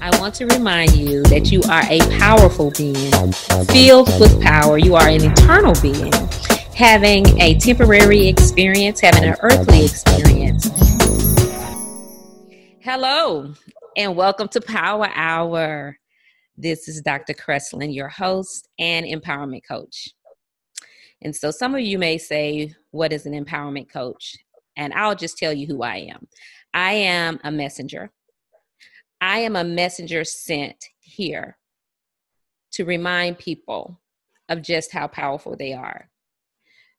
I want to remind you that you are a powerful being, filled with power. You are an eternal being, having a temporary experience, having an earthly experience. Hello, and welcome to Power Hour. This is Dr. Kreslyn, your host and empowerment coach. And so, some of you may say, What is an empowerment coach? And I'll just tell you who I am. I am a messenger. I am a messenger sent here to remind people of just how powerful they are,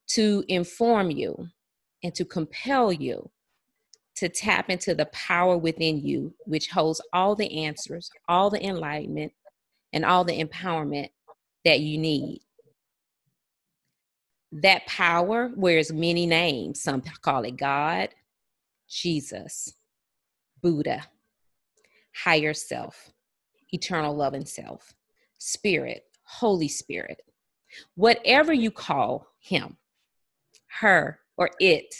to inform you and to compel you to tap into the power within you, which holds all the answers, all the enlightenment, and all the empowerment that you need. That power wears many names. Some call it God, Jesus, Buddha, higher self, eternal love and self, spirit, Holy Spirit. Whatever you call him, her, or it,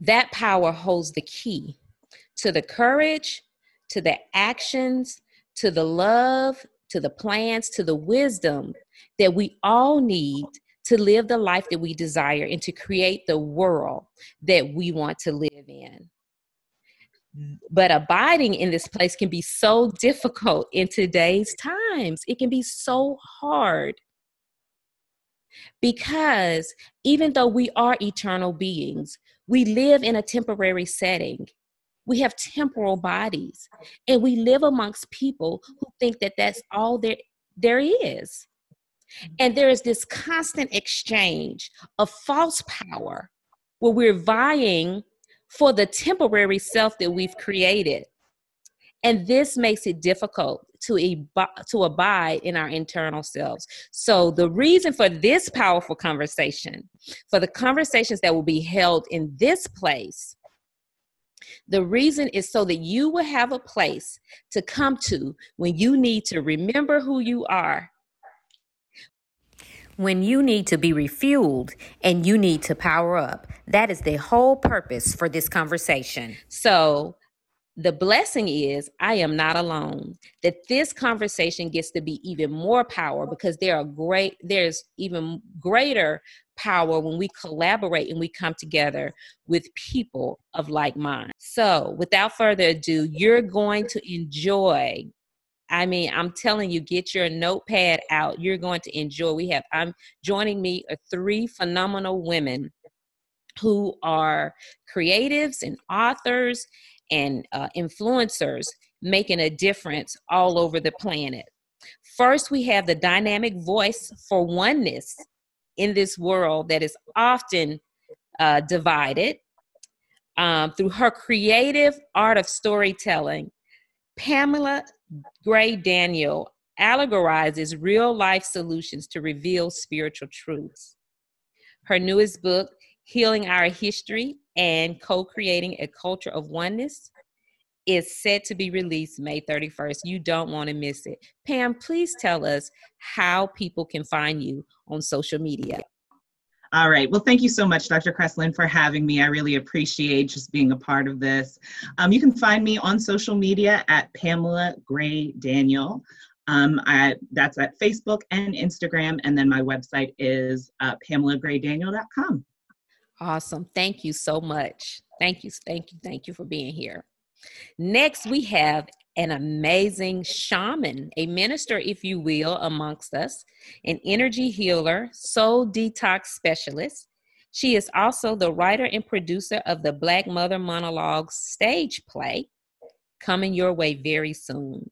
that power holds the key to the courage, to the actions, to the love, to the plans, to the wisdom that we all need to live the life that we desire and to create the world that we want to live in. But abiding in this place can be so difficult in today's times. It can be so hard. Because even though we are eternal beings, we live in a temporary setting. We have temporal bodies, and we live amongst people who think that that's all there, there is. And there is this constant exchange of false power where we're vying for the temporary self that we've created. And this makes it difficult to, ab- to abide in our internal selves. So, the reason for this powerful conversation, for the conversations that will be held in this place, the reason is so that you will have a place to come to when you need to remember who you are when you need to be refueled and you need to power up. That is the whole purpose for this conversation. So, the blessing is I am not alone. That this conversation gets to be even more power because there are great there's even greater power when we collaborate and we come together with people of like mind. So, without further ado, you're going to enjoy I mean, I'm telling you, get your notepad out. You're going to enjoy. We have, I'm joining me are three phenomenal women who are creatives and authors and uh, influencers making a difference all over the planet. First, we have the dynamic voice for oneness in this world that is often uh, divided. Um, through her creative art of storytelling, Pamela Gray Daniel allegorizes real life solutions to reveal spiritual truths. Her newest book, Healing Our History and Co Creating a Culture of Oneness, is set to be released May 31st. You don't want to miss it. Pam, please tell us how people can find you on social media. All right. Well, thank you so much, Dr. Kreslyn, for having me. I really appreciate just being a part of this. Um, you can find me on social media at Pamela Gray Daniel. Um, I, that's at Facebook and Instagram. And then my website is uh, PamelaGrayDaniel.com. Awesome. Thank you so much. Thank you. Thank you. Thank you for being here. Next, we have an amazing shaman, a minister, if you will, amongst us, an energy healer, soul detox specialist. She is also the writer and producer of the Black Mother Monologues stage play, coming your way very soon.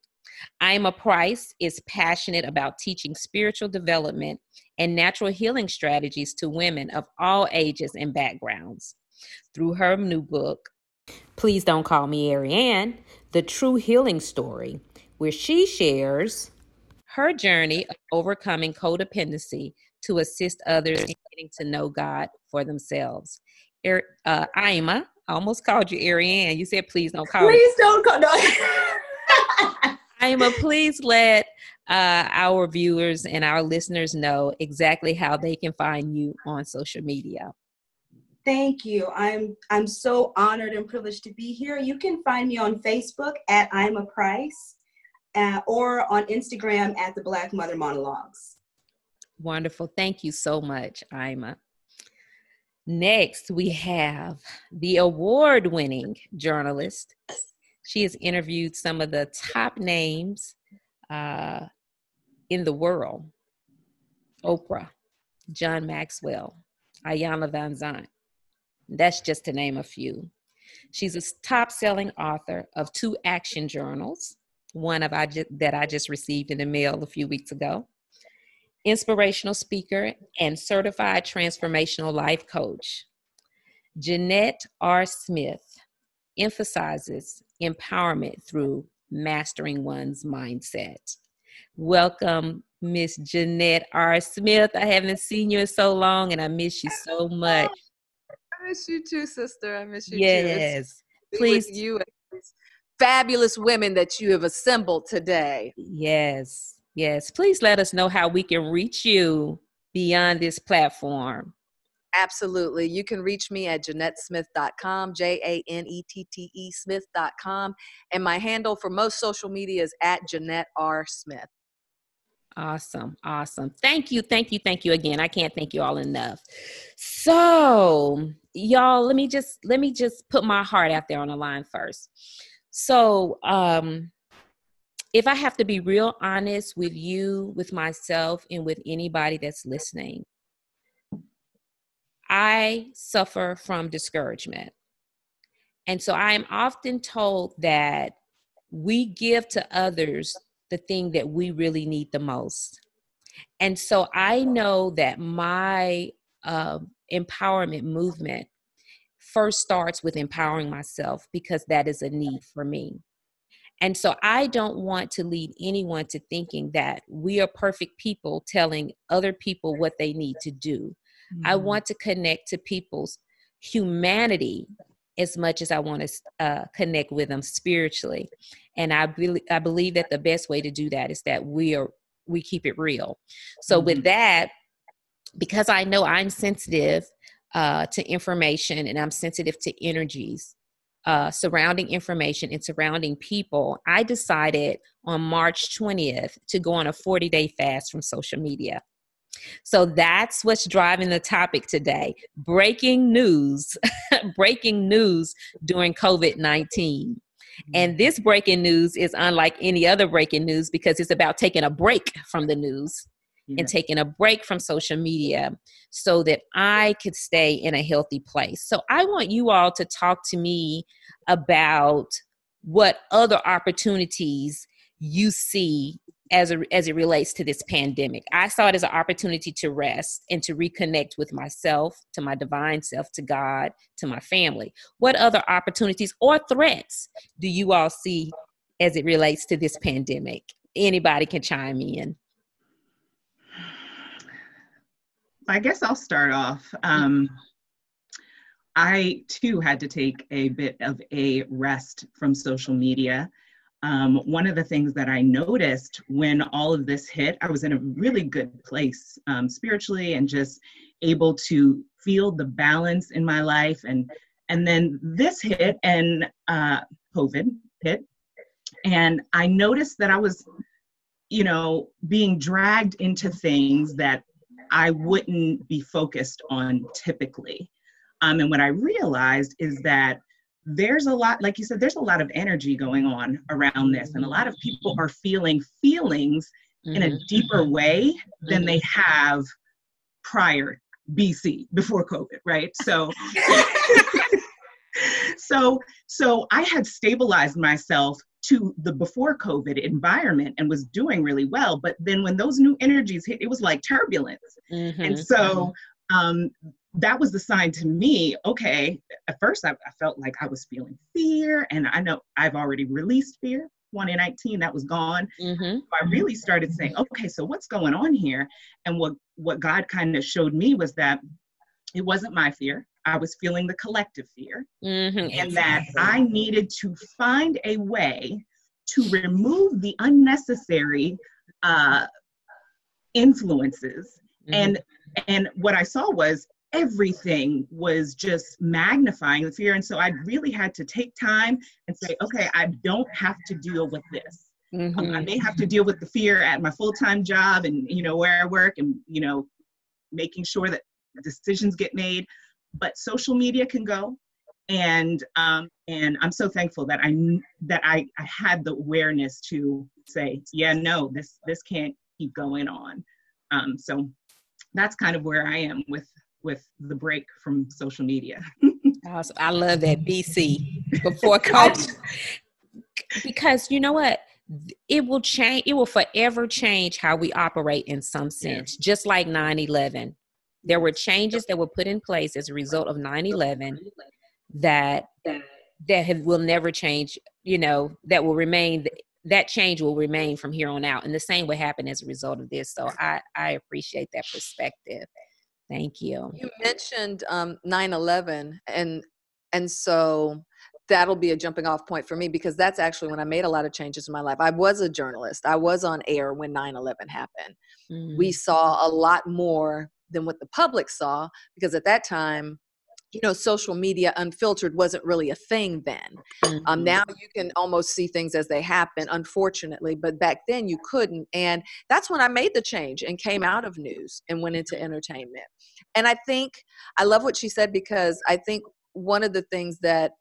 Iama Price is passionate about teaching spiritual development and natural healing strategies to women of all ages and backgrounds. Through her new book, Please Don't Call Me Ariane, The True Healing Story, where she shares her journey of overcoming codependency to assist others in getting to know God for themselves. Er, uh, Iama, I almost called you Ariane. You said, please don't call Please me. don't call. No. Iama, please let uh, our viewers and our listeners know exactly how they can find you on social media. Thank you. I'm I'm so honored and privileged to be here. You can find me on Facebook at Iama Price, uh, or on Instagram at the Black Mother Monologues. Wonderful. Thank you so much, Iama. Next, we have the award winning journalist. She has interviewed some of the top names uh, in the world Oprah, John Maxwell, Iyanla Van Vanzant. That's just to name a few. She's a top selling author of two action journals, one of I just, that I just received in the mail a few weeks ago, inspirational speaker and certified transformational life coach. Janette R. Smith emphasizes empowerment through mastering one's mindset. Welcome, Miss Janette R. Smith. I haven't seen you in so long and I miss you so much. I miss you too, sister. I miss you yes. too. Please. you fabulous women that you have assembled today. Yes. Yes. Please let us know how we can reach you beyond this platform. Absolutely. You can reach me at JanetteSmith.com, J A N E T T E Smith.com. And my handle for most social media is at Janette R. Smith. Awesome. Awesome. Thank you. Thank you. Thank you again. I can't thank you all enough. So, y'all, let me just let me just put my heart out there on the line first. So, um if I have to be real honest with you, with myself, and with anybody that's listening, I suffer from discouragement. And so I am often told that we give to others the thing that we really need the most. And so I know that my uh, empowerment movement first starts with empowering myself because that is a need for me. And so I don't want to lead anyone to thinking that we are perfect people telling other people what they need to do. Mm-hmm. I want to connect to people's humanity as much as I want to uh, connect with them spiritually. And I, be- I believe that the best way to do that is that we are we keep it real. So mm-hmm. with that, because I know I'm sensitive uh, to information and I'm sensitive to energies uh, surrounding information and surrounding people, I decided on March 20th to go on a 40 day fast from social media. So that's what's driving the topic today breaking news, breaking news during COVID 19. And mm-hmm. this breaking news is unlike any other breaking news because it's about taking a break from the news yeah. and taking a break from social media so that I could stay in a healthy place. So I want you all to talk to me about what other opportunities you see as a, as it relates to this pandemic. I saw it as an opportunity to rest and to reconnect with myself, to my divine self, to God, to my family. What other opportunities or threats do you all see as it relates to this pandemic? Anybody can chime in. I guess I'll start off. Um, I too had to take a bit of a rest from social media um, one of the things that I noticed when all of this hit, I was in a really good place um, spiritually and just able to feel the balance in my life. And and then this hit and uh, COVID hit, and I noticed that I was, you know, being dragged into things that I wouldn't be focused on typically. Um, and what I realized is that there's a lot like you said there's a lot of energy going on around this and a lot of people are feeling feelings mm-hmm. in a mm-hmm. deeper way than mm-hmm. they have prior bc before covid right so so so i had stabilized myself to the before covid environment and was doing really well but then when those new energies hit it was like turbulence mm-hmm. and so mm-hmm. um, that was the sign to me okay at first I, I, felt like i was feeling fear and i know i've already released fear 2019 that was gone mm-hmm. so i really started saying okay so what's going on here and what what god kind of showed me was that it wasn't my fear i was feeling the collective fear mm-hmm. and that i needed to find a way to remove the unnecessary uh, influences mm-hmm. and and what i saw was everything was just magnifying the fear. And so I really had to take time and say, okay, I don't have to deal with this. Mm-hmm. Um, I mm-hmm. may have to deal with the fear at my full-time job and you know where I work and you know making sure that decisions get made, but social media can go. And um, and I'm so thankful that I that I, I had the awareness to say, yeah, no, this this can't keep going on. Um, so that's kind of where I am with with the break from social media. awesome. I love that BC before COVID. because you know what? It will change, it will forever change how we operate in some sense, yeah. just like 9 11. There were changes that were put in place as a result of 9 11 that that have, will never change, you know, that will remain that change will remain from here on out and the same will happen as a result of this so i i appreciate that perspective thank you. You mentioned um 9-11 and and so that'll be a jumping off point for me because that's actually when i made a lot of changes in my life. I was a journalist. I was on air when 9-11 happened. Mm-hmm. we saw a lot more than what the public saw because at that time you know social media unfiltered wasn't really a thing then um, mm-hmm. um, now you can almost see things as they happen unfortunately but back then you couldn't and that's when i made the change and came out of news and went into entertainment and i think i love what she said because i think one of the things that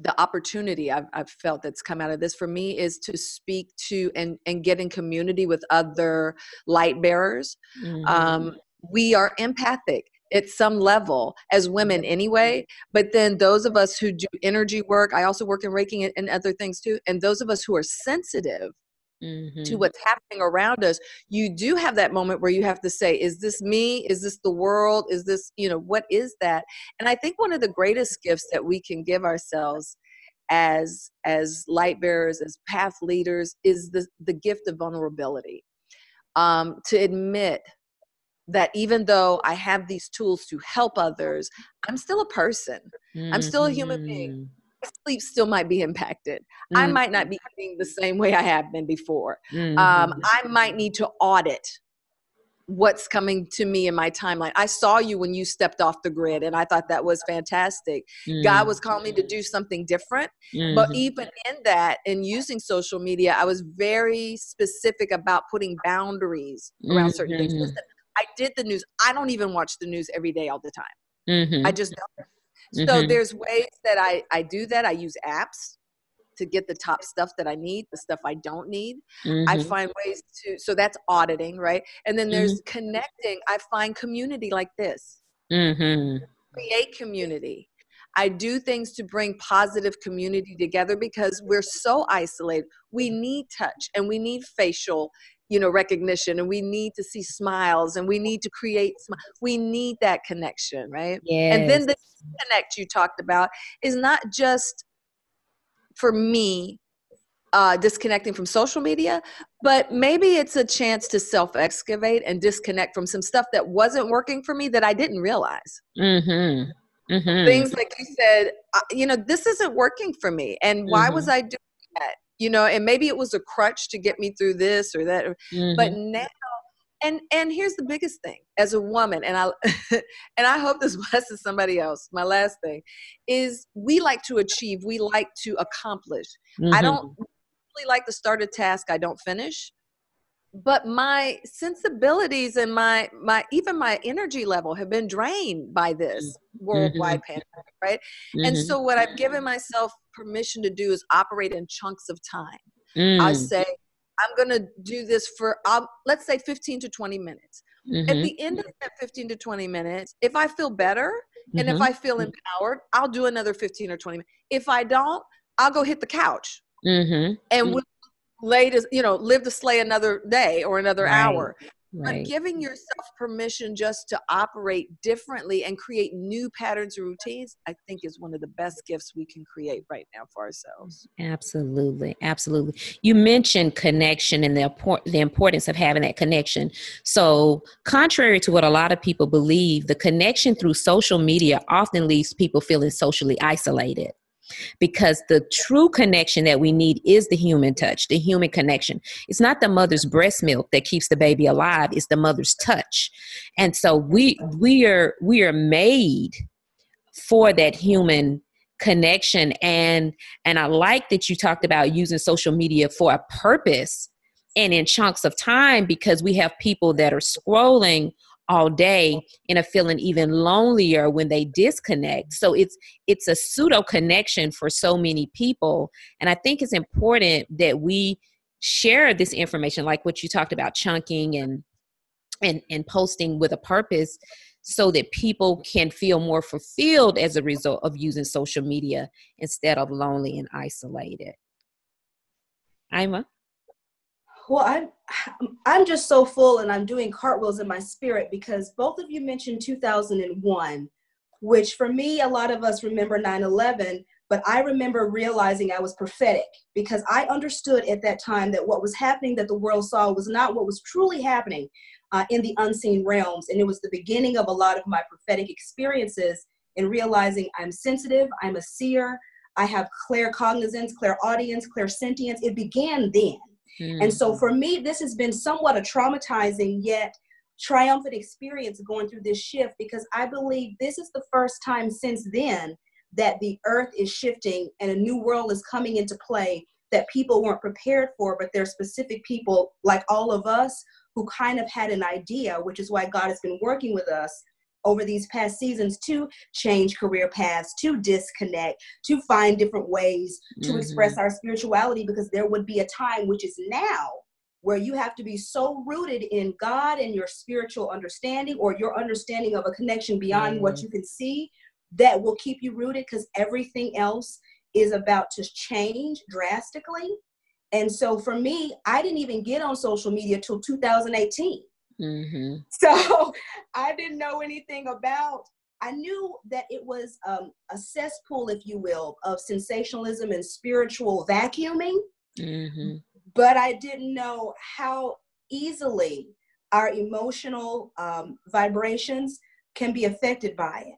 the opportunity I've, I've, felt that's come out of this for me is to speak to and and get in community with other light bearers mm-hmm. um, we are empathic at some level as women anyway. But then those of us who do energy work, I also work in Reiki and other things too. And those of us who are sensitive mm-hmm. to what's happening around us, you do have that moment where you have to say, is this me? Is this the world? Is this, you know, what is that? And I think one of the greatest gifts that we can give ourselves as as light bearers as path leaders is the the gift of vulnerability um, to admit that even though I have these tools to help others, I'm still a person. Mm-hmm. I'm still a human being. Mm-hmm. Sleep still might be impacted. Mm-hmm. I might not be eating the same way I have been before. Mm-hmm. Um, I might need to audit what's coming to me in my timeline. I saw you when you stepped off the grid, and I thought that was fantastic. Mm-hmm. God was calling me to do something different. Mm-hmm. But even in that, in using social media, I was very specific about putting boundaries around mm-hmm. certain things. Mm-hmm. Listen, I did the news. I don't even watch the news every day all the time. Mm-hmm. I just don't. So mm-hmm. there's ways that I, I do that. I use apps to get the top stuff that I need, the stuff I don't need. Mm-hmm. I find ways to, so that's auditing, right? And then there's mm-hmm. connecting. I find community like this. Mm-hmm. Create community. I do things to bring positive community together because we're so isolated. We need touch and we need facial you know recognition and we need to see smiles and we need to create sm- we need that connection right yes. and then the connect you talked about is not just for me uh, disconnecting from social media, but maybe it's a chance to self excavate and disconnect from some stuff that wasn't working for me that I didn't realize. Mm-hmm. Mm-hmm. Things like you said, uh, you know, this isn't working for me. And why mm-hmm. was I doing that? You know and maybe it was a crutch to get me through this or that mm-hmm. but now and and here's the biggest thing as a woman and i and i hope this blesses somebody else my last thing is we like to achieve we like to accomplish mm-hmm. i don't really like to start a task i don't finish but my sensibilities and my my even my energy level have been drained by this mm-hmm. worldwide mm-hmm. pandemic right mm-hmm. and so what i've given myself permission to do is operate in chunks of time mm. i say i'm going to do this for um, let's say 15 to 20 minutes mm-hmm. at the end of that 15 to 20 minutes if i feel better and if mm-hmm. i feel empowered i'll do another 15 or 20 minutes if i don't i'll go hit the couch mm-hmm. and we'll lay to you know live to slay another day or another right. hour right. but giving yourself permission just to operate differently and create new patterns and routines i think is one of the best gifts we can create right now for ourselves. Absolutely absolutely. You mentioned connection and the, the importance of having that connection. So contrary to what a lot of people believe the connection through social media often leaves people feeling socially isolated because the true connection that we need is the human touch, the human connection. It's not the mother's breast milk that keeps the baby alive, it's the mother's touch. And so we we are we are made for that human connection and and I like that you talked about using social media for a purpose and in chunks of time because we have people that are scrolling all day and are feeling even lonelier when they disconnect so it's it's a pseudo connection for so many people and i think it's important that we share this information like what you talked about chunking and and and posting with a purpose so that people can feel more fulfilled as a result of using social media instead of lonely and isolated. Iama? Well, I'm I'm just so full and I'm doing cartwheels in my spirit because both of you mentioned 2001, which for me a lot of us remember 9/11, but I remember realizing I was prophetic because I understood at that time that what was happening that the world saw was not what was truly happening uh, in the unseen realms. And it was the beginning of a lot of my prophetic experiences in realizing I'm sensitive, I'm a seer, I have claircognizance, clairaudience, clairsentience. It began then. And mm. so for me, this has been somewhat a traumatizing yet triumphant experience going through this shift because I believe this is the first time since then that the earth is shifting and a new world is coming into play that people weren't prepared for, but there's specific people like all of us who kind of had an idea, which is why God has been working with us over these past seasons to change career paths, to disconnect, to find different ways to mm-hmm. express our spirituality, because there would be a time, which is now, where you have to be so rooted in God and your spiritual understanding or your understanding of a connection beyond mm-hmm. what you can see that will keep you rooted because everything else is about to change drastically. And so for me, I didn't even get on social media till 2018. Mm-hmm. So I didn't know anything about. I knew that it was um, a cesspool, if you will, of sensationalism and spiritual vacuuming, mm-hmm. but I didn't know how easily our emotional um, vibrations can be affected by it.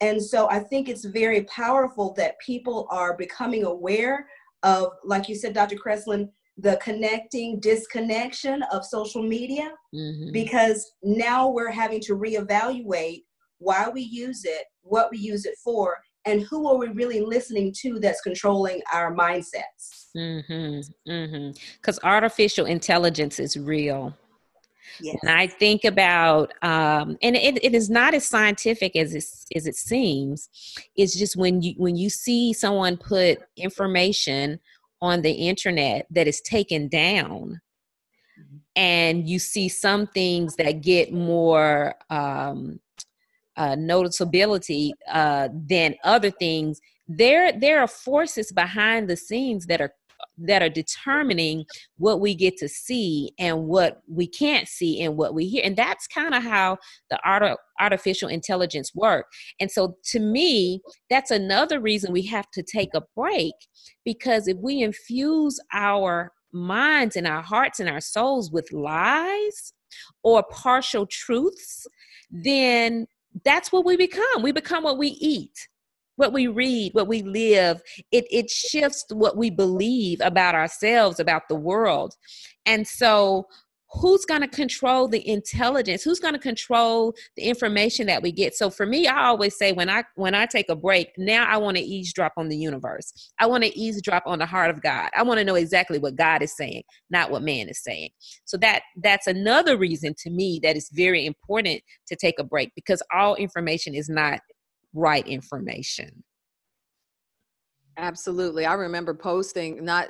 And so I think it's very powerful that people are becoming aware of, like you said, Dr. Kreslyn, the connecting disconnection of social media, mm-hmm. because now we're having to reevaluate why we use it, what we use it for, and who are we really listening to that's controlling our mindsets. Mm-hmm. Mm-hmm. Because artificial intelligence is real. Yes. And I think about, um, and it, it is not as scientific as it, as it seems. It's just when you when you see someone put information on the internet that is taken down, mm-hmm. and you see some things that get more um, uh, noticeability uh, than other things. There, there are forces behind the scenes that are that are determining what we get to see and what we can't see and what we hear. And that's kind of how the art- artificial intelligence work. And so to me that's another reason we have to take a break because if we infuse our minds and our hearts and our souls with lies or partial truths then that's what we become. We become what we eat what we read, what we live, it, it shifts what we believe about ourselves, about the world. And so, who's going to control the intelligence? Who's going to control the information that we get? So for me i always say when i when i take a break now i want to eavesdrop on the universe. I want to eavesdrop on the heart of god. I want to know exactly what god is saying not what man is saying. So that that's another reason to me that it's very important to take a break because all information is not right information. Absolutely. I remember posting, not,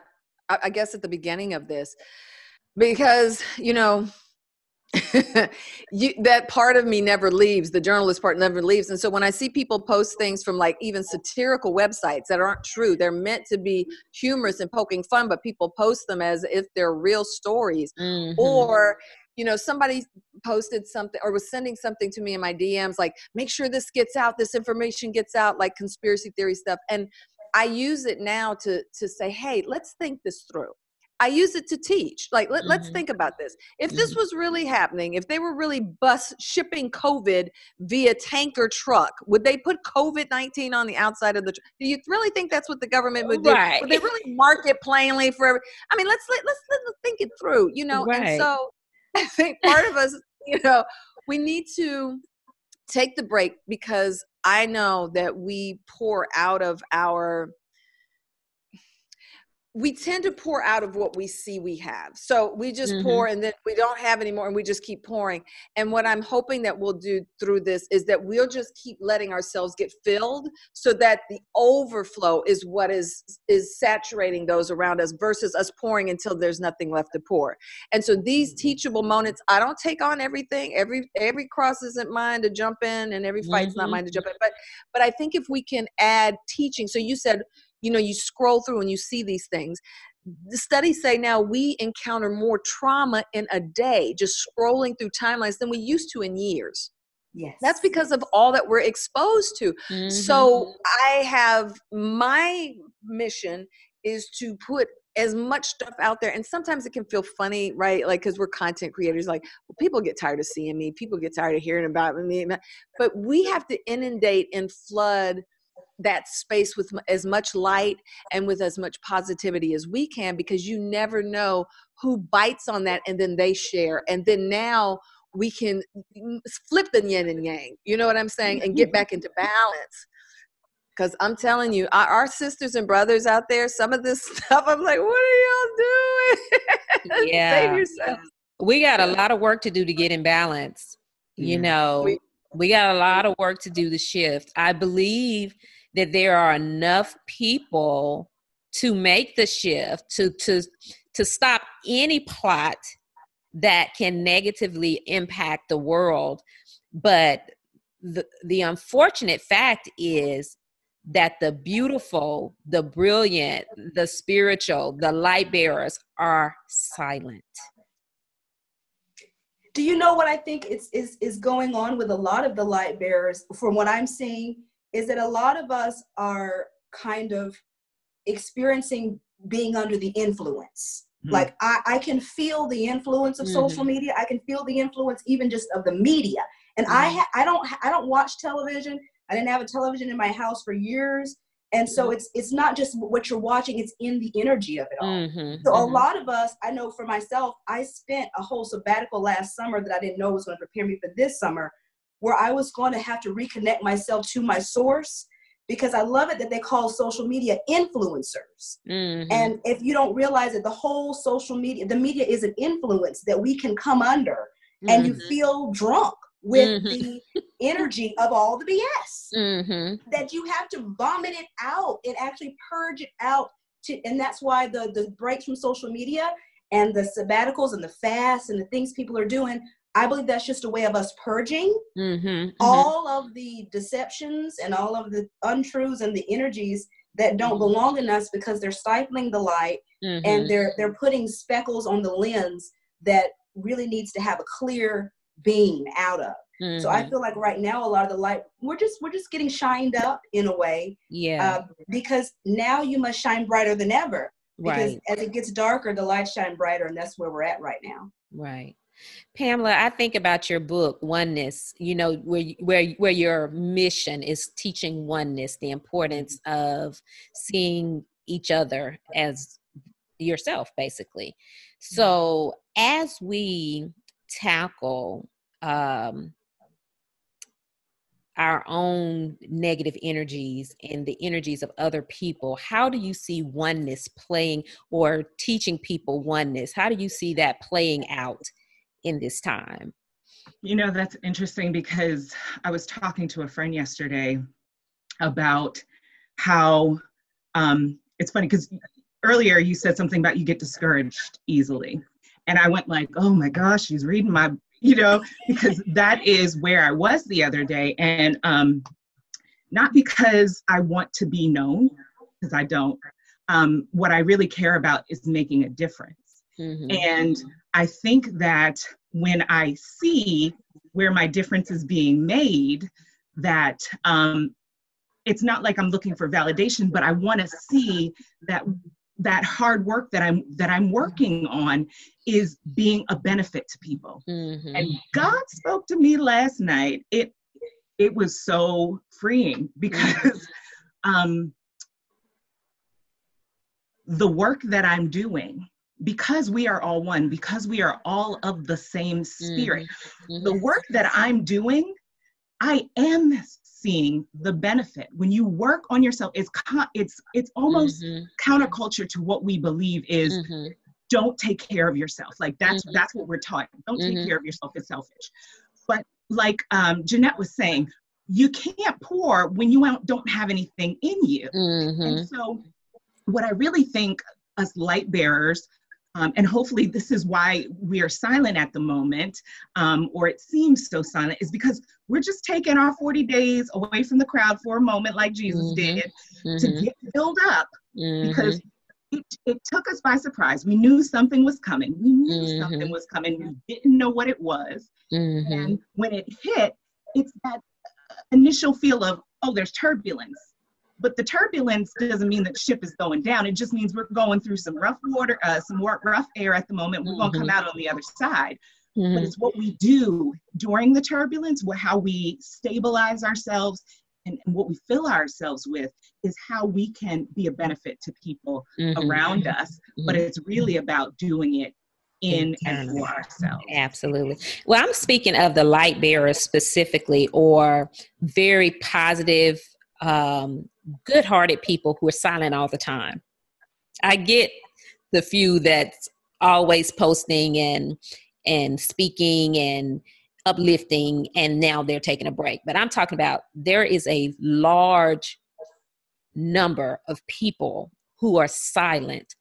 I guess at the beginning of this, because, you know, you, that part of me never leaves the journalist part never leaves and so when i see people post things from like even satirical websites that aren't true they're meant to be humorous and poking fun but people post them as if they're real stories mm-hmm. or you know somebody posted something or was sending something to me in my dms like make sure this gets out this information gets out like conspiracy theory stuff and i use it now to to say hey let's think this through I use it to teach. Like, let, us Mhm. think about this. If this Mhm. was really happening, if they were really bus shipping COVID via tanker truck, would they put COVID 19 on the outside of the truck? Do you really think that's what the government would do? Right. Would they really mark it plainly for every? I mean, let's, let, let's, let's think it through, you know? Right. And so I think part of us, you know, we need to take the break because I know that we pour out of our we tend to pour out of what we see we have. So we just Mhm. pour and then we don't have anymore and we just keep pouring. And what I'm hoping that we'll do through this is that we'll just keep letting ourselves get filled so that the overflow is what is is saturating those around us versus us pouring until there's nothing left to pour. And so these teachable moments, I don't take on everything. Every every cross isn't mine to jump in and every fight's not Mhm. mine to jump in. But but I think if we can add teaching. So you said you know you scroll through and you see these things the studies say now we encounter more trauma in a day just scrolling through timelines than we used to in years Yes. that's because of all that we're exposed to Mhm. so i have my mission is to put as much stuff out there and sometimes it can feel funny right like because we're content creators like well, people get tired of seeing me people get tired of hearing about me but we have to inundate and flood that space with as much light and with as much positivity as we can because you never know who bites on that and then they share and then now we can flip the yin and yang you know what i'm saying and get back into balance because i'm telling you our, our sisters and brothers out there some of this stuff i'm like what are y'all doing Yeah. we got a lot of work to do to get in balance. You Yeah. know, We- we got a lot of work to do to shift. I believe that there are enough people to make the shift to to to stop any plot that can negatively impact the world. But the the unfortunate fact is that the beautiful, the brilliant, the spiritual, the light bearers are silent. Do you know what I think is, is is going on with a lot of the light bearers? From what I'm seeing, is that a lot of us are kind of experiencing being under the influence. Mhm. Like I, I can feel the influence of social media. I can feel the influence even just of the media. And I ha- I don't I don't watch television. I didn't have a television in my house for years. And so it's it's not just what you're watching, it's in the energy of it all. Mhm, So a mhm. lot of us, I know for myself, I spent a whole sabbatical last summer that I didn't know was going to prepare me for this summer, where I was going to have to reconnect myself to my source because I love it that they call social media influencers. Mhm. And if you don't realize that the whole social media, the media is an influence that we can come under and you Mhm. feel drunk with Mhm. the energy of all the BS Mhm. that you have to vomit it out and actually purge it out to and that's why the the breaks from social media and the sabbaticals and the fasts and the things people are doing i believe that's just a way of us purging Mhm. Mhm. all of the deceptions and all of the untruths and the energies that don't belong in us because they're stifling the light Mhm. and they're they're putting speckles on the lens that really needs to have a clear beam out of so I Mhm. feel like right now a lot of the light we're just we're just getting shined up in a way yeah, uh, because now you must shine brighter than ever because right, as it gets darker the lights shine brighter and that's where we're at right now. right. Pamela, I think about your book Oneness. You know where where where your mission is teaching oneness, the importance of seeing each other as yourself, basically. So as we tackle um, our own negative energies and the energies of other people how do you see oneness playing or teaching people oneness how do you see that playing out in this time You know, that's interesting because I was talking to a friend yesterday about how um, it's funny because earlier you said something about you get discouraged easily. And I went like, oh my gosh, she's reading my, you know, because that is where I was the other day. And um, not because I want to be known, because I don't. Um, what I really care about is making a difference. Mhm. And I think that when I see where my difference is being made, that um, it's not like I'm looking for validation, but I want to see that that hard work that i'm that i'm working on is being a benefit to people Mm-hmm. and god spoke to me last night it it was so freeing because um the work that i'm doing because we are all one because we are all of the same spirit Mhm. the work that i'm doing i am seeing the benefit when you work on yourself it's con- it's it's almost Mhm. counterculture to what we believe is Mhm. don't take care of yourself like that's Mhm. that's what we're taught don't take Mhm. care of yourself it's selfish but like um, janette was saying you can't pour when you don't- have anything in you and so what i really think us light bearers um, and hopefully this is why we are silent at the moment um, or it seems so silent is because we're just taking our 40 days away from the crowd for a moment like jesus Mhm. did to Mhm. get filled up Mhm. because it, it took us by surprise. We knew something was coming. We knew something Mhm. was coming. We didn't know what it was. Mhm. And when it hit, it's that initial feel of, oh, there's turbulence. But the turbulence doesn't mean that the ship is going down. It just means we're going through some rough water, uh, some more rough air at the moment. We're going to come out on the other side. But Mhm. it's what we do during the turbulence, how we stabilize ourselves, and, and what we fill ourselves with is how we can be a benefit to people Mhm. around us, but Mhm. it's really about doing it in and for ourselves. Absolutely. Well, I'm speaking of the light bearers specifically, or very positive, um, good hearted people who are silent all the time. I get the few that's always posting and and speaking and uplifting and now they're taking a break but i'm talking about there is a large number of people who are silent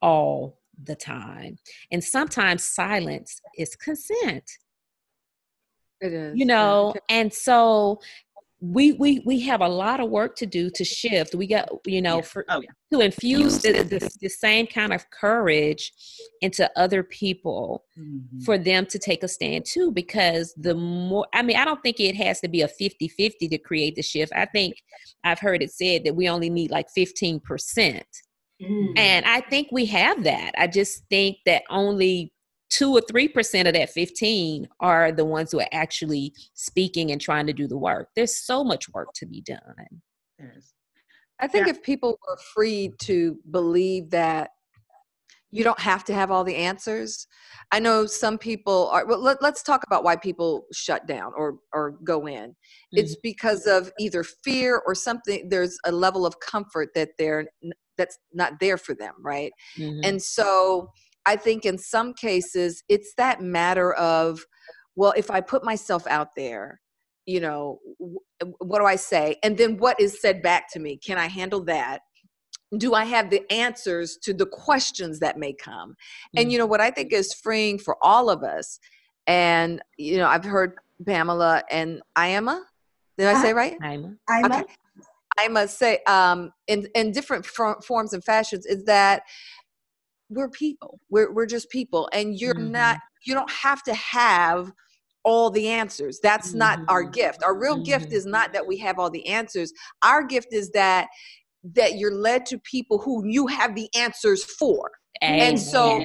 all the time and sometimes silence is consent It is. you know and so we we we have a lot of work to do to shift we got you know Yeah. for Oh yeah. to infuse the, the, the same kind of courage into other people Mhm. for them to take a stand too because the more i mean i don't think it has to be a 50-50 to create the shift i think i've heard it said that we only need like 15% Mm. and i think we have that i just think that only two or three percent of that 15 are the ones who are actually speaking and trying to do the work there's so much work to be done There's- I think Yeah. if people were free to believe that you don't have to have all the answers. I know some people are well let, us talk about why people shut down or or go in. It's because of either fear or something there's a level of comfort that they're that's not there for them, right? Mhm. And so I think in some cases it's that matter of, well, if I put myself out there, you know, what do I say? And then what is said back to me? Can I handle that? Do I have the answers to the questions that may come? And you know what I think is freeing for all of us. And you know, I've heard Pamela and Iama. Did I say right? Naima? I'm Okay. I must say, um, in in different for- forms and fashions, is that we're people. We're we're just people, and you're Mhm. not. You don't have to have all the answers. That's not our Mhm. gift. Our real gift Mhm. is not that we have all the answers. Our gift is that that you're led to people who you have the answers for. And so-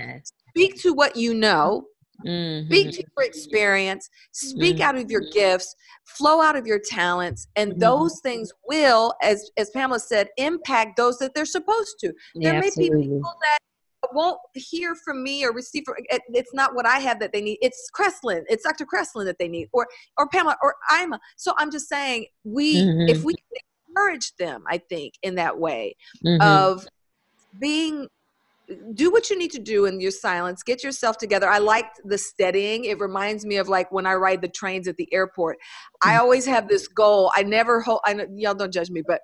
Speak to what you know. Mhm. Speak to your experience. Speak Mhm. out of your gifts. Flow out of your talents, and Mhm. those things will, as as Pamela said, impact those that they're supposed to. There may be people that won't hear from me or receive from, it, it's not what I have that they need. It's Kreslyn. It's Dr. Kreslyn that they need or or Pamela or Iama. So I'm just saying we if Mhm. we can encourage them, I think, in that way Mhm. of being do what you need to do in your silence get yourself together i liked the steadying it reminds me of like when i ride the trains at the airport i Mm. always have this goal i never hold i know y'all don't judge me but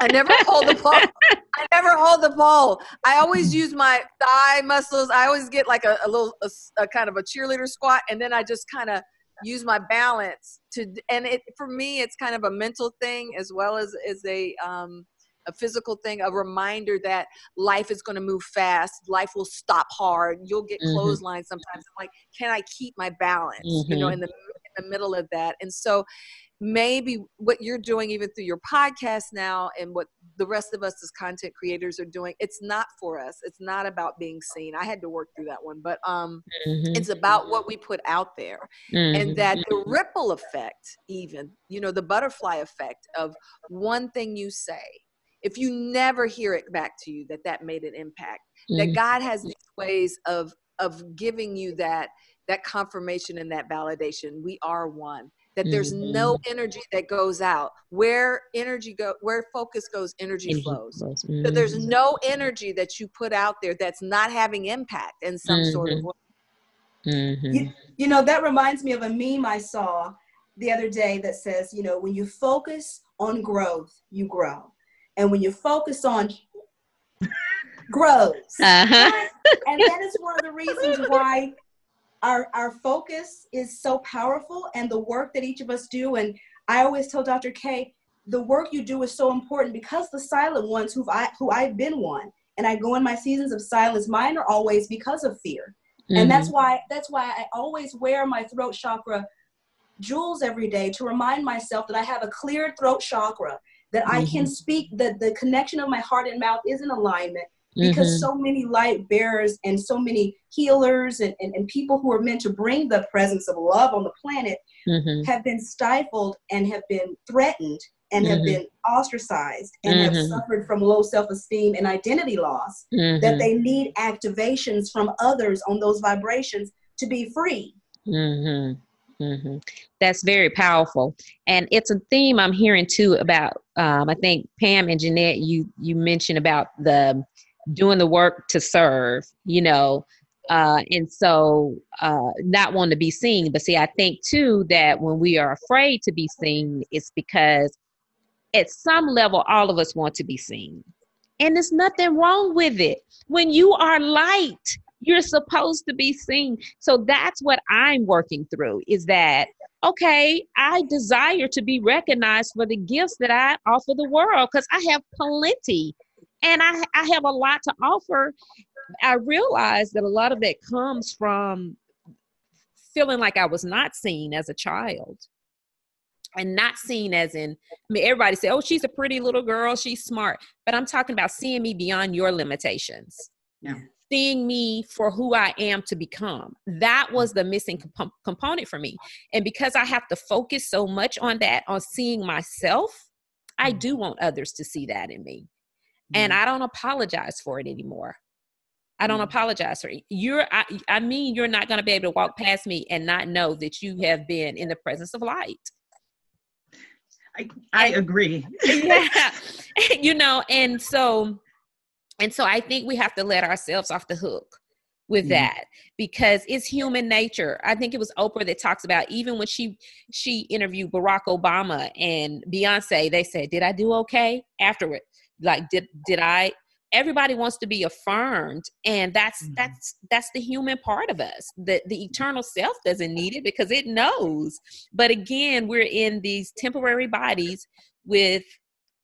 i never hold the i never hold the pole i always use my thigh muscles. I always get like a, a little a a kind of a cheerleader squat and then i just kind of use my balance to and it for me it's kind of a mental thing as well as as a um a physical thing a reminder that life is going to move fast. Life will stop hard. You'll get Mhm. clotheslined sometimes. I'm like can i keep my balance you know Mhm. in the in the middle of that? And so maybe what you're doing even through your podcast now and what the rest of us as content creators are doing it's not for us it's not about being seen i had to work through that one but um mm-hmm. it's about what we put out there mm-hmm. and that the ripple effect even you know the butterfly effect of one thing you say if you never hear it back to you that that made an impact mm-hmm. that god has these ways of of giving you that that confirmation and that validation we are one that there's mm-hmm. no energy that goes out where energy go where focus goes energy, energy flows, flows. Mm-hmm. so there's mm-hmm. no energy that you put out there that's not having impact in some mm-hmm. sort of mm-hmm. way mm-hmm. you, you know that reminds me of a meme i saw the other day that says you know when you focus on growth you grow and when you focus on grows uh-huh. and that is one of the reasons why our our focus is so powerful and the work that each of us do and i always tell dr k the work you do is so important because the silent ones who i who i've been one and i go in my seasons of silence mine are always because of fear mm-hmm. and that's why that's why i always wear my throat chakra jewels every day to remind myself that i have a clear throat chakra that mm-hmm. i can speak that the connection of my heart and mouth is in alignment because mm-hmm. so many light bearers and so many healers and, and, and, people who are meant to bring the presence of love on the planet mm-hmm. have been stifled and have been threatened and mm-hmm. have been ostracized and have mm-hmm. suffered from low self-esteem and identity loss that mm-hmm. they need activations from others on those vibrations to be free mm-hmm. That's very powerful, and it's a theme I'm hearing too about. Um, I think Pam and Janette, you you mentioned about the doing the work to serve, you know, uh, and so uh, not wanting to be seen. But see, I think too that when we are afraid to be seen, it's because at some level, all of us want to be seen. And there's nothing wrong with it. When you are light, you're supposed to be seen. So that's what I'm working through is that, okay, I desire to be recognized for the gifts that I offer the world because I have plenty and I, I have a lot to offer. I realize that a lot of that comes from feeling like I was not seen as a child and not seen as in I mean, everybody say, oh, she's a pretty little girl, she's smart. But I'm talking about seeing me beyond your limitations. Yeah. Seeing me for who I am to become. That was the missing comp- component for me. And because I have to focus so much on that, on seeing myself, I mm. do want others to see that in me and mm-hmm. I don't apologize for it anymore. I don't mm apologize for it. You're, I, I mean, you're not going to be able to walk past me and not know that you have been in the presence of light. I, I and, agree. yeah. you know, and so, and so I think we have to let ourselves off the hook with mm that because it's human nature. I think it was Oprah that talks about even when she she interviewed Barack Obama and Beyonce, they said, "Did I do okay?" Afterward, like did did i everybody wants to be affirmed and that's mm-hmm. that's that's the human part of us. The the eternal self doesn't need it because it knows. But again we're in these temporary bodies with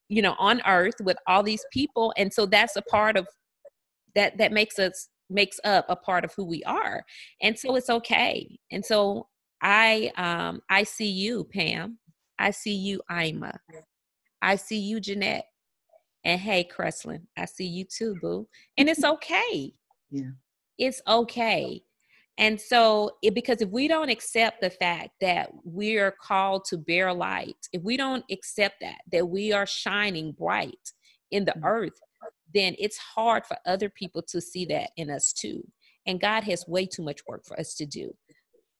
you know on earth with all these people and so that's a part of that that makes us makes up a part of who we are. And so it's okay. And so i um i see you pam. I see you iama. I see you janette and hey, Kreslyn, I see you too, boo. And it's okay. Yeah. It's okay. And so, it, because if we don't accept the fact that we are called to bear light, if we don't accept that, that we are shining bright in the mm-hmm. earth, then it's hard for other people to see that in us too. And God has way too much work for us to do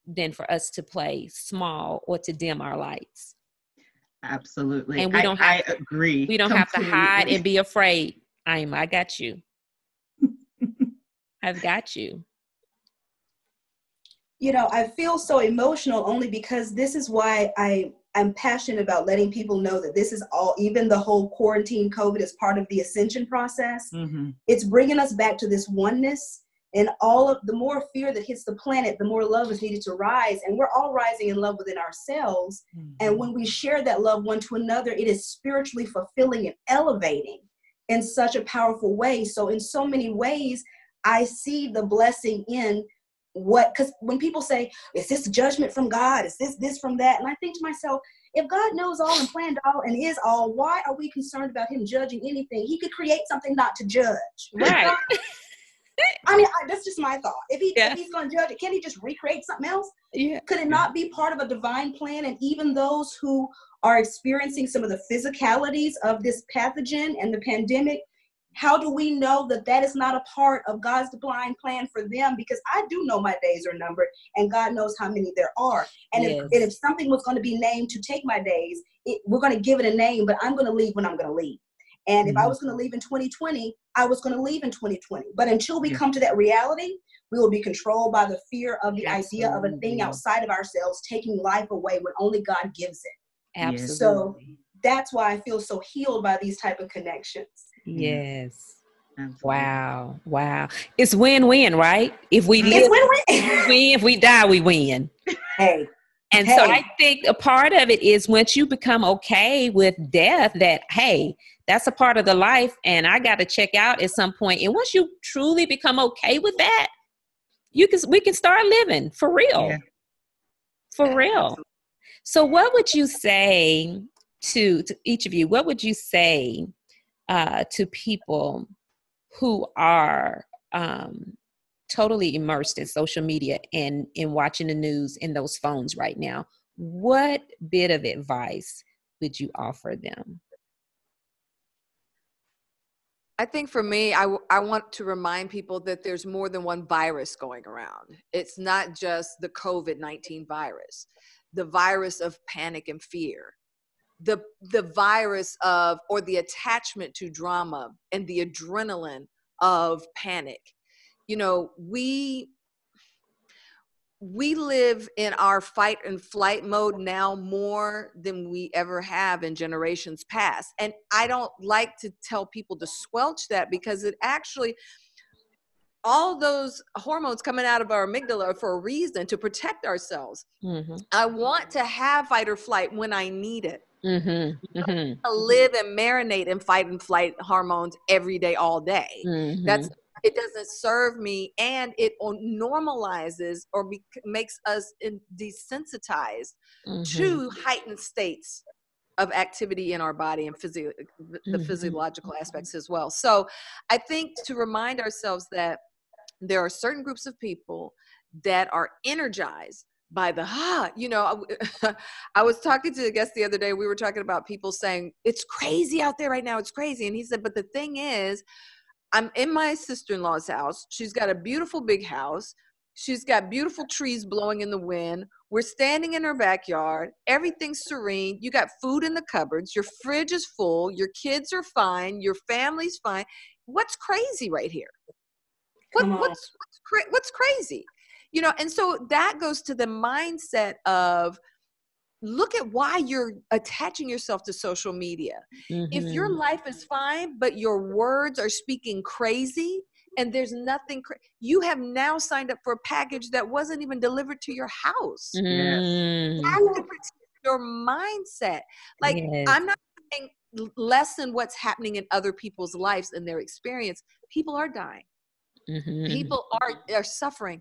than for us to play small or to dim our lights. Absolutely. And we don't I, have I agree. We don't completely. have to hide and be afraid. I'm I got you. I've got you. You know, I feel so emotional only because this is why I I'm passionate about letting people know that this is all, even the whole quarantine COVID is part of the ascension process. Mm-hmm. It's bringing us back to this oneness and all of the more fear that hits the planet the more love is needed to rise. And we're all rising in love within ourselves. Mm-hmm. and when we share that love one to another it is spiritually fulfilling and elevating in such a powerful way. So in so many ways i see the blessing in what because when people say is this judgment from god? Is this this from that? And i think to myself if god knows all and planned all and is all why are we concerned about him judging anything? He could create something not to judge. Right i mean I, that's just my thought if, he, yeah. if he's going to judge it can't he just recreate something else yeah could it not be part of a divine plan and even those who are experiencing some of the physicalities of this pathogen and the pandemic how do we know that that is not a part of God's divine plan for them? Because I do know my days are numbered, and God knows how many there are. And, yes. if, and if something was going to be named to take my days, it, we're going to give it a name, but I'm going to leave when I'm going to leave. And mm-hmm. if I mm-hmm. was going to leave in 2020, I was going to leave in 2020. But until we yeah. come to that reality, we will be controlled by the fear of the Absolutely. idea of a thing outside of ourselves taking life away when only God gives it. Absolutely. So that's why I feel so healed by these type of connections. Yes. Wow. Wow. It's win-win, right? If we live, win-win. win. If we die, we win. Hey. And hey. so I think a part of it is once you become okay with death, that hey, that's a part of the life, and I got to check out at some point. And once you truly become okay with that, you can we can start living for real, yeah. for real. So, what would you say to to each of you? What would you say uh, to people who are um, totally immersed in social media and in watching the news in those phones right now, what bit of advice would you offer them? I think for me, I, I want to remind people that there's more than one virus going around. It's not just the COVID 19 virus, the virus of panic and fear, the the virus of or the attachment to drama and the adrenaline of panic you know we we live in our fight and flight mode now more than we ever have in generations past and i don't like to tell people to squelch that because it actually all those hormones coming out of our amygdala for a reason to protect ourselves. Mm-hmm. I want to have fight or flight when I need it. Mm-hmm. Mm-hmm. live and marinate in fight and flight hormones every day, all day. Mm-hmm. That's it doesn't serve me, and it normalizes or be, makes us desensitized to mm-hmm. heightened states of activity in our body and physio- the mm-hmm. physiological aspects as well. So, I think to remind ourselves that there are certain groups of people that are energized by the ah you know I, I, was talking to a guest the other day we were talking about people saying it's crazy out there right now it's crazy and he said but the thing is i'm in my sister-in-law's house. She's got a beautiful big house. She's got beautiful trees blowing in the wind. We're standing in her backyard. Everything's serene. You got food in the cupboards. Your fridge is full. Your kids are fine. Your family's fine. What's crazy right here? What, what's what's, cra- what's crazy? You know and so that goes to the mindset of look at why you're attaching yourself to social media mm-hmm. if your mm-hmm. life is fine but your words are speaking crazy and there's nothing cra- you have now signed up for a package that wasn't even delivered to your house mm. your mindset like yes. i'm not saying lessen what's happening in other people's lives and their experience people are dying mm-hmm. people are are suffering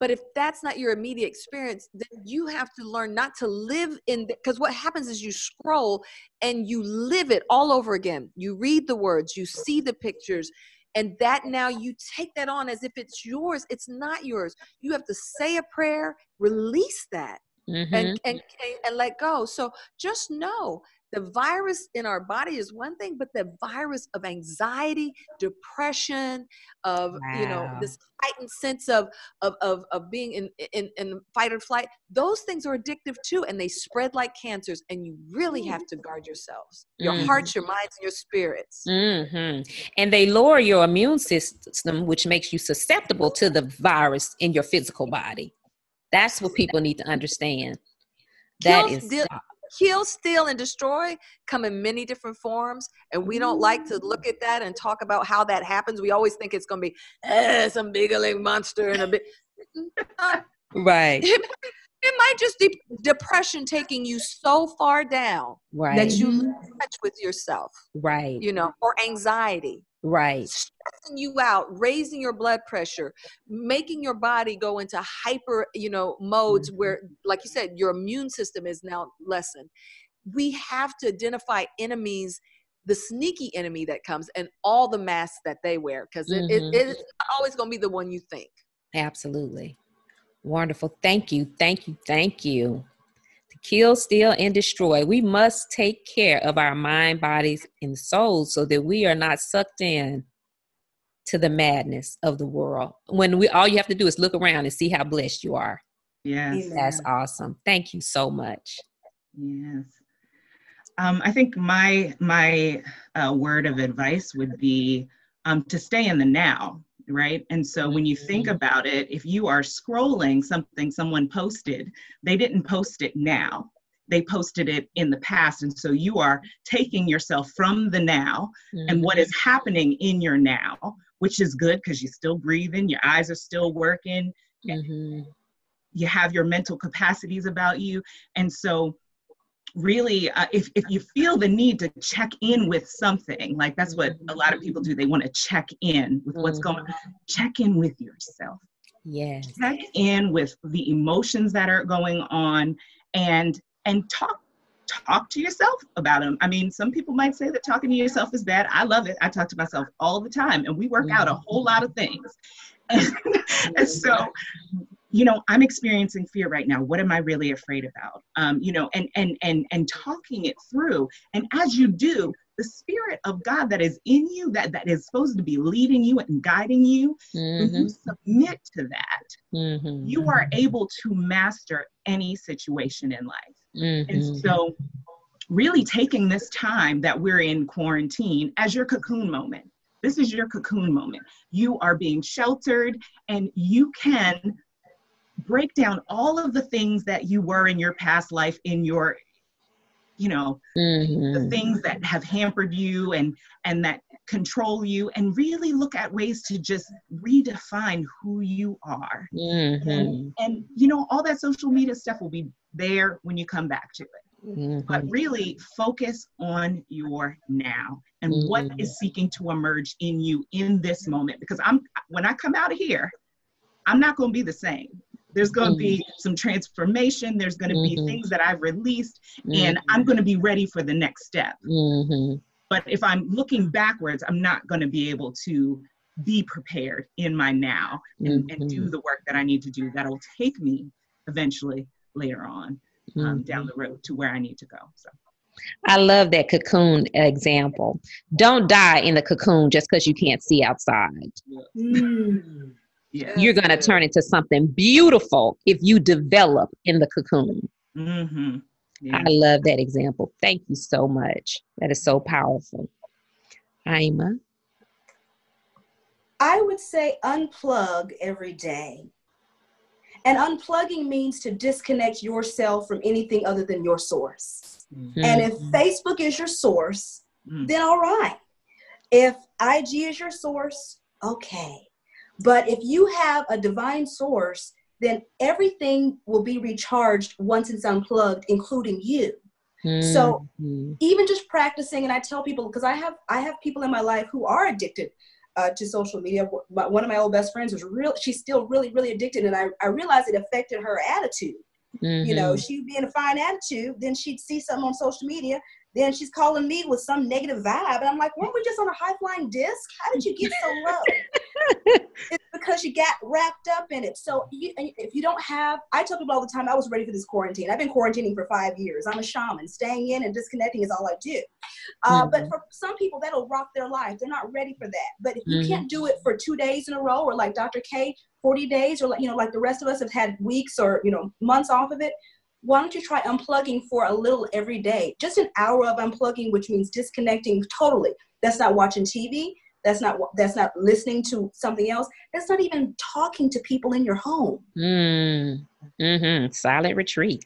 but if that's not your immediate experience, then you have to learn not to live in because what happens is you scroll and you live it all over again. You read the words, you see the pictures, and that now you take that on as if it's yours. It's not yours. You have to say a prayer, release that. Mm-hmm. And, and and let go. So just know the virus in our body is one thing but the virus of anxiety depression of wow. you know this heightened sense of of of, of being in, in in fight or flight those things are addictive too and they spread like cancers and you really have to guard yourselves your mm-hmm. hearts your minds and your spirits mm-hmm. and they lower your immune system which makes you susceptible to the virus in your physical body that's what people need to understand that Kills, is kill, steal, and destroy come in many different forms. And we don't like to look at that and talk about how that happens. We always think it's going to be eh, some big monster and a bit. right. It, it might just be depression taking you so far down right. that you lose touch with yourself. Right. You know, or anxiety. Right. Stressing you out, raising your blood pressure, making your body go into hyper, you know, modes mm-hmm. where, like you said, your immune system is now lessened. We have to identify enemies the sneaky enemy that comes and all the masks that they wear because mm-hmm. it, it, it's always going to be the one you think absolutely wonderful thank you thank you thank you kill steal and destroy. We must take care of our mind bodies and souls so that we are not sucked in to the madness of the world. When we all you have to do is look around and see how blessed you are. Yes. That's awesome. Thank you so much. Yes. Um, I think my my uh, word of advice would be um, to stay in the now, right? And so when you think mm-hmm. about it, if you are scrolling something someone posted, they didn't post it now. They posted it in the past. And so you are taking yourself from the now mm-hmm. and what is happening in your now, which is good because you're still breathing, your eyes are still working, mm-hmm. you have your mental capacities about you. And so really uh, if, if you feel the need to check in with something like that's what a lot of people do they want to check in with what's going on. Mm-hmm. check in with yourself. Yes. Check in with the emotions that are going on and and talk talk to yourself about them i mean some people might say that talking to yourself is bad. I love it. I talk to myself all the time and we work out a whole lot of things. And so you know i'm experiencing fear right now what am i really afraid about um, you know and and and and talking it through and as you do the spirit of god that is in you that that is supposed to be leading you and guiding you mm-hmm. when you mm-hmm. submit to that mm-hmm. you are able to master any situation in life mm-hmm. and so really taking this time that we're in quarantine as your cocoon moment this is your cocoon moment. You are being sheltered and you can break down all of the things that you were in your past life in your you know mm-hmm. the things that have hampered you and and that control you and really look at ways to just redefine who you are mm-hmm. and, and, you know all that social media stuff will be there when you come back to it mm-hmm. but really focus on your now and what is mm-hmm. seeking to emerge in you in this moment because i'm when i come out of here i'm not going to be the same there's going to be mm-hmm. some transformation. There's going to mm-hmm. be things that I've released, mm-hmm. and I'm going to be ready for the next step. Mm-hmm. But if I'm looking backwards, I'm not going to be able to be prepared in my now and, and, do mm-hmm. the work that I need to do that'll take me eventually later on um, down the road to where I need to go. So. I love that cocoon example. Don't die in the cocoon just because you can't see outside. Mm. Yes. You're going to turn into something beautiful if you develop in the cocoon. Mm-hmm. Yeah. I love that example. Thank you so much. That is so powerful. Iama? I would say unplug every day. And unplugging means to disconnect yourself from anything other than your source. Mm-hmm. And if Facebook is your source, mm-hmm. then all right. If IG is your source, okay. But if you have a divine source, then everything will be recharged once it's unplugged, including you. Mm-hmm. So even just practicing, and I tell people because I have I have people in my life who are addicted uh, to social media. One of my old best friends was real; she's still really really addicted, and I I realized it affected her attitude. Mm-hmm. You know, mm-hmm. she'd be in a fine attitude, then she'd see something on social media, then she's calling me with some negative vibe. And I'm like, weren't we just on a high flying disc? How did you get so low? It's because you got wrapped up in it. So you, if you don't have, I tell people all the time, I was ready for this quarantine. I've been quarantining for five years. I'm a shaman. Staying in and disconnecting is all I do. Uh, mm-hmm. But for some people, that'll rock their life. They're not ready for that. But if you mm-hmm. can't do it for two days in a row, or like Dr. K, 40 days, or like, you know, like the rest of us have had weeks or, you know, months off of it, why don't you try unplugging for a little every day? Just an hour of unplugging, which means disconnecting totally. That's not watching TV. That's not that's not listening to something else. That's not even talking to people in your home. Mm. Mm-hmm. Silent retreat.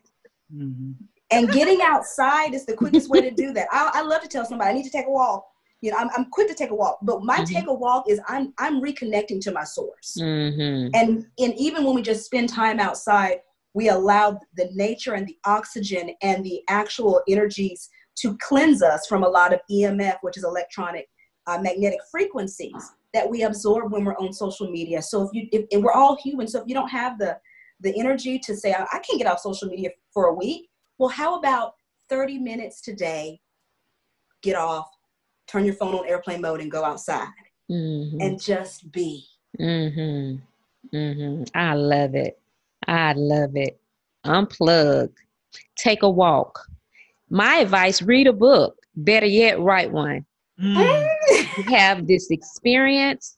Mm-hmm. And getting outside is the quickest way to do that. I, I, love to tell somebody I need to take a walk. You know, I'm, I'm quick to take a walk, but my mm-hmm. take a walk is I'm I'm reconnecting to my source. Mm-hmm. And and even when we just spend time outside, we allow the nature and the oxygen and the actual energies to cleanse us from a lot of EMF, which is electronic uh, magnetic frequencies that we absorb when we're on social media. So if you, if, and we're all human, so if you don't have the the energy to say, I, I can't get off social media for a week, well, how about 30 minutes today? Get off, turn your phone on airplane mode, and go outside mm-hmm. and just be. Mm-hmm. Mm-hmm. I love it. I love it. Unplug. Take a walk. My advice: read a book. Better yet, write one. Mm. We have this experience.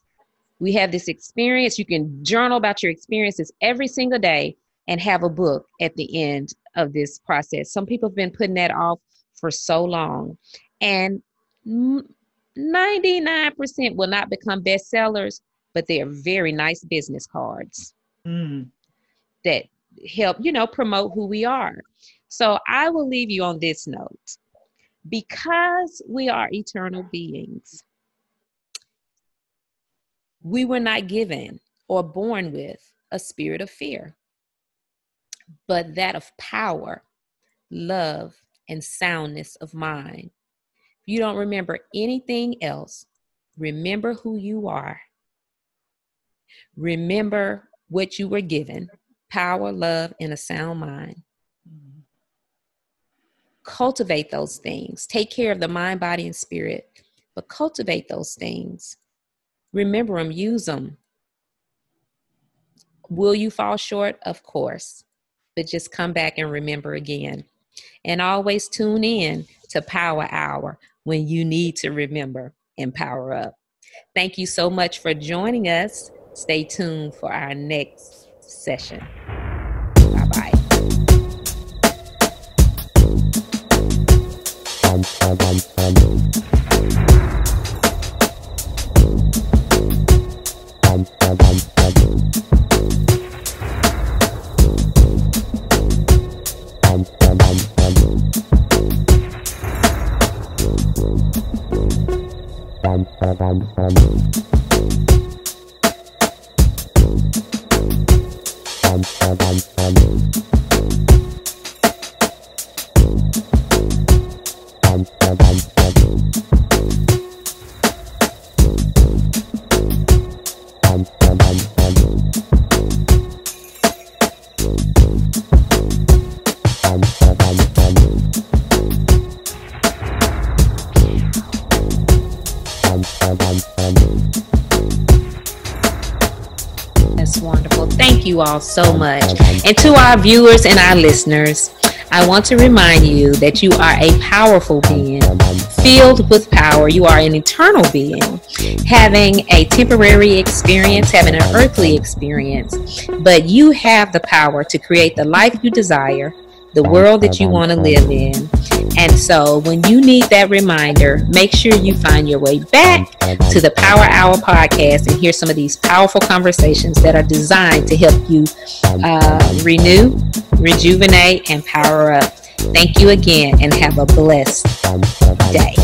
We have this experience. You can journal about your experiences every single day and have a book at the end of this process. Some people have been putting that off for so long. And 99% will not become bestsellers, but they are very nice business cards mm. that help, you know, promote who we are. So I will leave you on this note because we are eternal beings, we were not given or born with a spirit of fear, but that of power, love, and soundness of mind. If you don't remember anything else, remember who you are. Remember what you were given power, love, and a sound mind cultivate those things. Take care of the mind, body, and spirit, but cultivate those things. Remember them, use them. Will you fall short? Of course, but just come back and remember again. And always tune in to Power Hour when you need to remember and power up. Thank you so much for joining us. Stay tuned for our next session. Bye bye. You all so much. And to our viewers and our listeners, I want to remind you that you are a powerful being, filled with power. You are an eternal being, having a temporary experience, having an earthly experience, but you have the power to create the life you desire, the world that you want to live in. And so when you need that reminder, make sure you find your way back to the Power Hour podcast and hear some of these powerful conversations that are designed to help you uh, renew, rejuvenate, and power up. Thank you again and have a blessed day.